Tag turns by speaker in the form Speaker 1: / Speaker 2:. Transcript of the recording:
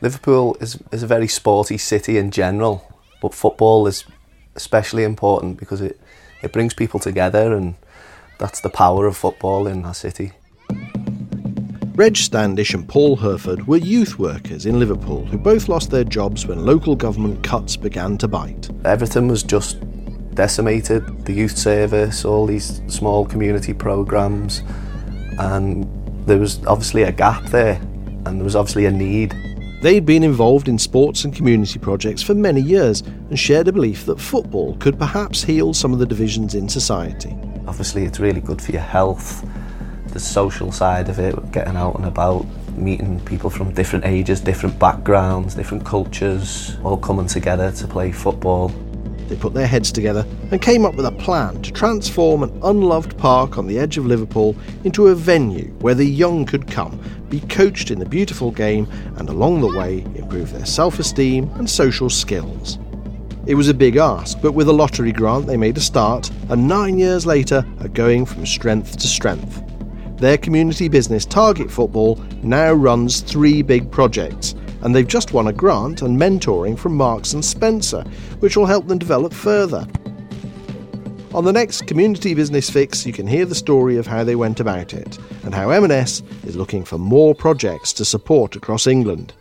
Speaker 1: Liverpool is, is a very sporty city in general, but football is especially important because it, it brings people together and that's the power of football in our city.
Speaker 2: Reg Standish and Paul Herford were youth workers in Liverpool who both lost their jobs when local government cuts began to bite.
Speaker 1: Everything was just decimated, the youth service, all these small community programmes, and there was obviously a gap there, and there was obviously a need.
Speaker 2: They'd been involved in sports and community projects for many years and shared a belief that football could perhaps heal some of the divisions in society.
Speaker 1: Obviously, it's really good for your health, the social side of it, getting out and about, meeting people from different ages, different backgrounds, different cultures, all coming together to play football.
Speaker 2: They put their heads together and came up with a plan to transform an unloved park on the edge of Liverpool into a venue where the young could come, be coached in the beautiful game, and along the way improve their self esteem and social skills. It was a big ask, but with a lottery grant, they made a start, and nine years later are going from strength to strength. Their community business, Target Football, now runs three big projects and they've just won a grant and mentoring from Marks and Spencer, which will help them develop further. On the next Community Business Fix, you can hear the story of how they went about it and how M&S is looking for more projects to support across England.